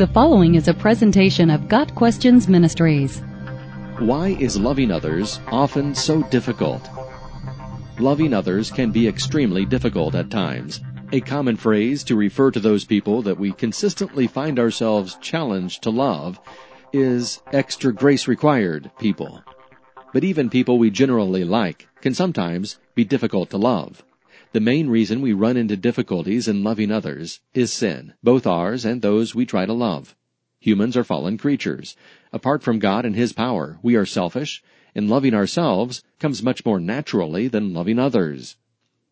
The following is a presentation of Got Questions Ministries. Why is loving others often so difficult? Loving others can be extremely difficult at times. A common phrase to refer to those people that we consistently find ourselves challenged to love is extra grace required people. But even people we generally like can sometimes be difficult to love. The main reason we run into difficulties in loving others is sin, both ours and those we try to love. Humans are fallen creatures. Apart from God and His power, we are selfish, and loving ourselves comes much more naturally than loving others.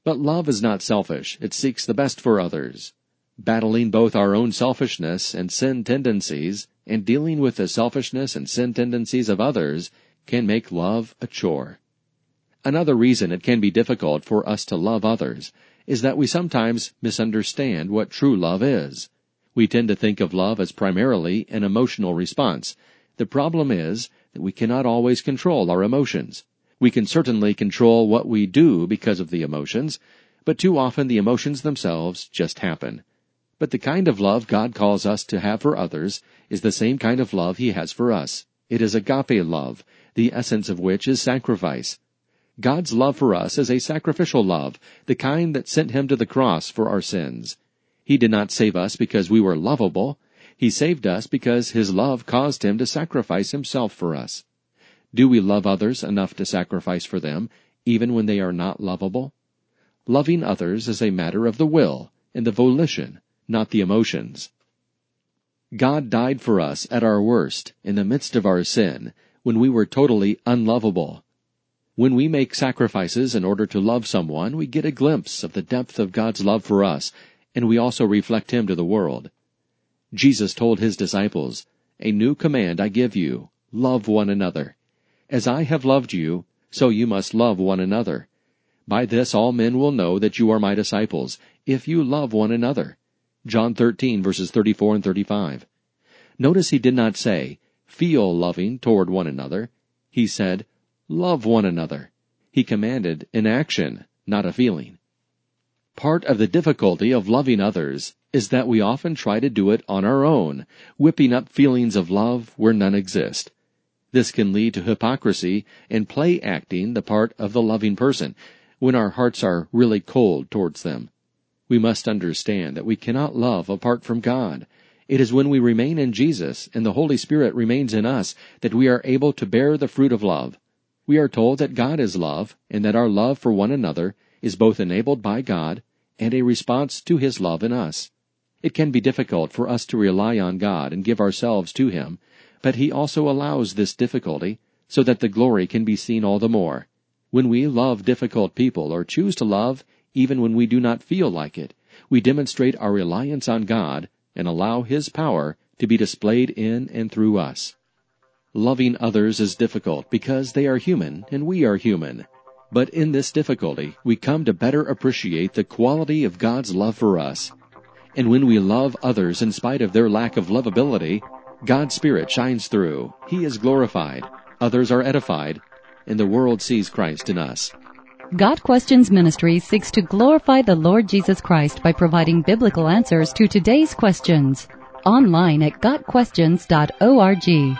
But love is not selfish. It seeks the best for others. Battling both our own selfishness and sin tendencies and dealing with the selfishness and sin tendencies of others can make love a chore. Another reason it can be difficult for us to love others is that we sometimes misunderstand what true love is. We tend to think of love as primarily an emotional response. The problem is that we cannot always control our emotions. We can certainly control what we do because of the emotions, but too often the emotions themselves just happen. But the kind of love God calls us to have for others is the same kind of love He has for us. It is agape love, the essence of which is sacrifice. God's love for us is a sacrificial love, the kind that sent him to the cross for our sins. He did not save us because we were lovable. He saved us because his love caused him to sacrifice himself for us. Do we love others enough to sacrifice for them, even when they are not lovable? Loving others is a matter of the will and the volition, not the emotions. God died for us at our worst, in the midst of our sin, when we were totally unlovable. When we make sacrifices in order to love someone, we get a glimpse of the depth of God's love for us, and we also reflect Him to the world. Jesus told His disciples, A new command I give you, love one another. As I have loved you, so you must love one another. By this all men will know that you are my disciples, if you love one another. John 13 verses 34 and 35. Notice he did not say, feel loving toward one another. He said, Love one another. He commanded an action, not a feeling. Part of the difficulty of loving others is that we often try to do it on our own, whipping up feelings of love where none exist. This can lead to hypocrisy and play acting the part of the loving person when our hearts are really cold towards them. We must understand that we cannot love apart from God. It is when we remain in Jesus and the Holy Spirit remains in us that we are able to bear the fruit of love. We are told that God is love, and that our love for one another is both enabled by God and a response to His love in us. It can be difficult for us to rely on God and give ourselves to Him, but He also allows this difficulty so that the glory can be seen all the more. When we love difficult people or choose to love, even when we do not feel like it, we demonstrate our reliance on God and allow His power to be displayed in and through us. Loving others is difficult because they are human and we are human. But in this difficulty, we come to better appreciate the quality of God's love for us. And when we love others in spite of their lack of lovability, God's Spirit shines through. He is glorified. Others are edified. And the world sees Christ in us. Got Questions Ministry seeks to glorify the Lord Jesus Christ by providing biblical answers to today's questions. Online at GotQuestions.org.